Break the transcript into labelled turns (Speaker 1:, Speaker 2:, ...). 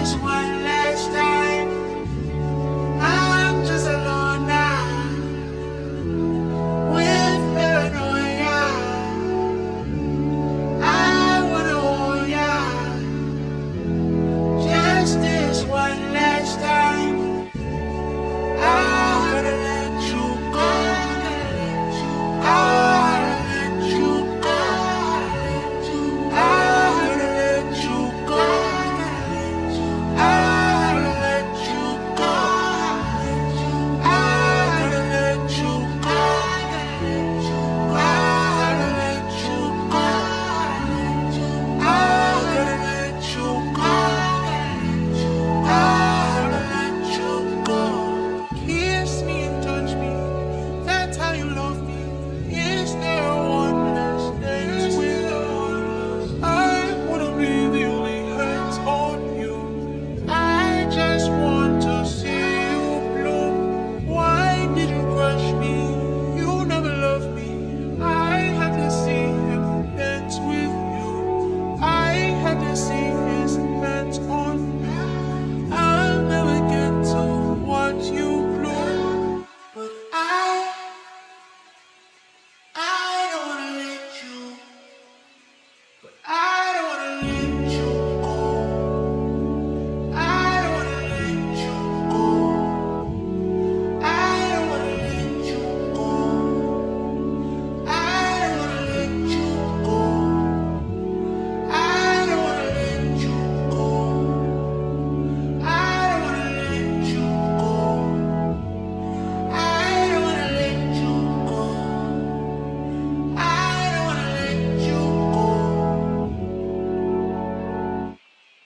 Speaker 1: is what